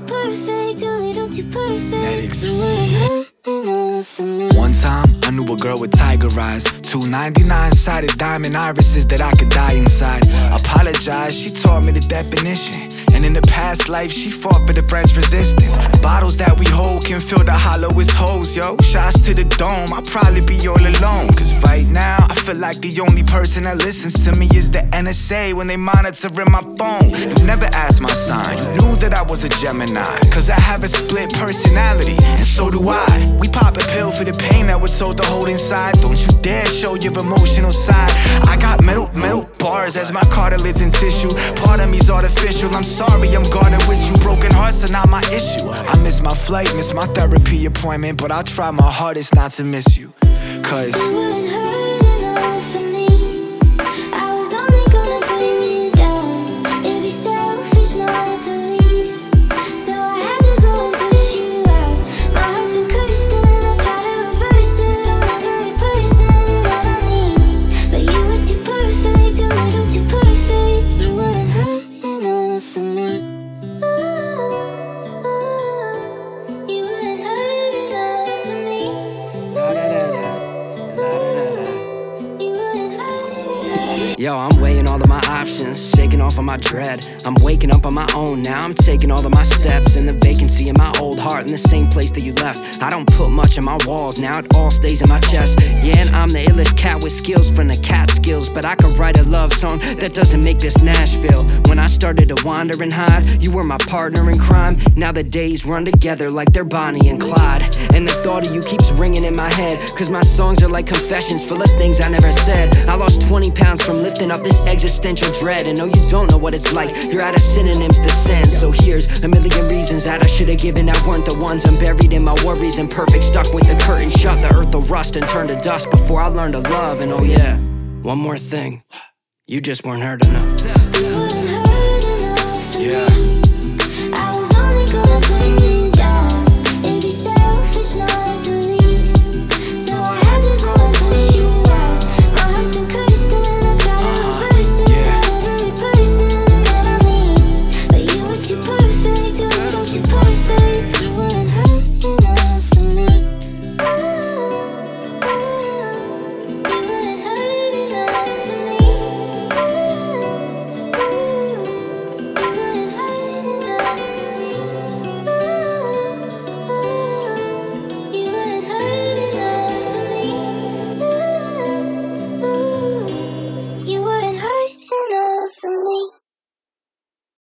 perfect, a little too perfect. You wouldn't enough for me. One time, I knew a girl with tiger eyes. 299 sided diamond irises that I could die inside. Apologize, she taught me the definition. And in the past life, she fought for the French resistance. Bottles that we hold can fill the hollowest holes, yo. Shots to the dome, I'll probably be all alone. Cause right now, I feel like the only person that listens to me is the NSA when they monitoring my phone. You never asked my sign, you knew that I was a Gemini. Cause I have a split personality, and so do I. We pop a pill for the pain that was told to hold inside. Don't you show your emotional side. I got metal, metal bars as my cartilage and tissue. Part of me's artificial. I'm sorry, I'm guarded with you. Broken hearts are not my issue. I miss my flight, miss my therapy appointment, but I'll try my hardest not to miss you. Cause. Yo, I'm weighing all my options, shaking off of my dread. I'm waking up on my own now, I'm taking all of my steps in the vacancy in my old heart in the same place that you left. I don't put much in my walls now, it all stays in my chest. Yeah, and I'm the illest cat with skills from the Catskills, but I could write a love song that doesn't make this Nashville. When I started to wander and hide, you were my partner in crime. Now the days run together like they're Bonnie and Clyde. And the thought of you keeps ringing in my head, cause my songs are like confessions full of things I never said. I lost 20 pounds from lifting up this existential dread. And no, you don't know what it's like. You're out of synonyms to send. So here's a million reasons that I should have given that weren't the ones. I'm buried in my worries and perfect, stuck with the curtain shut. The earth will rust and turn to dust before I learn to love. And oh, yeah, one more thing. You just weren't heard enough. You wouldn't hurt enough Yeah.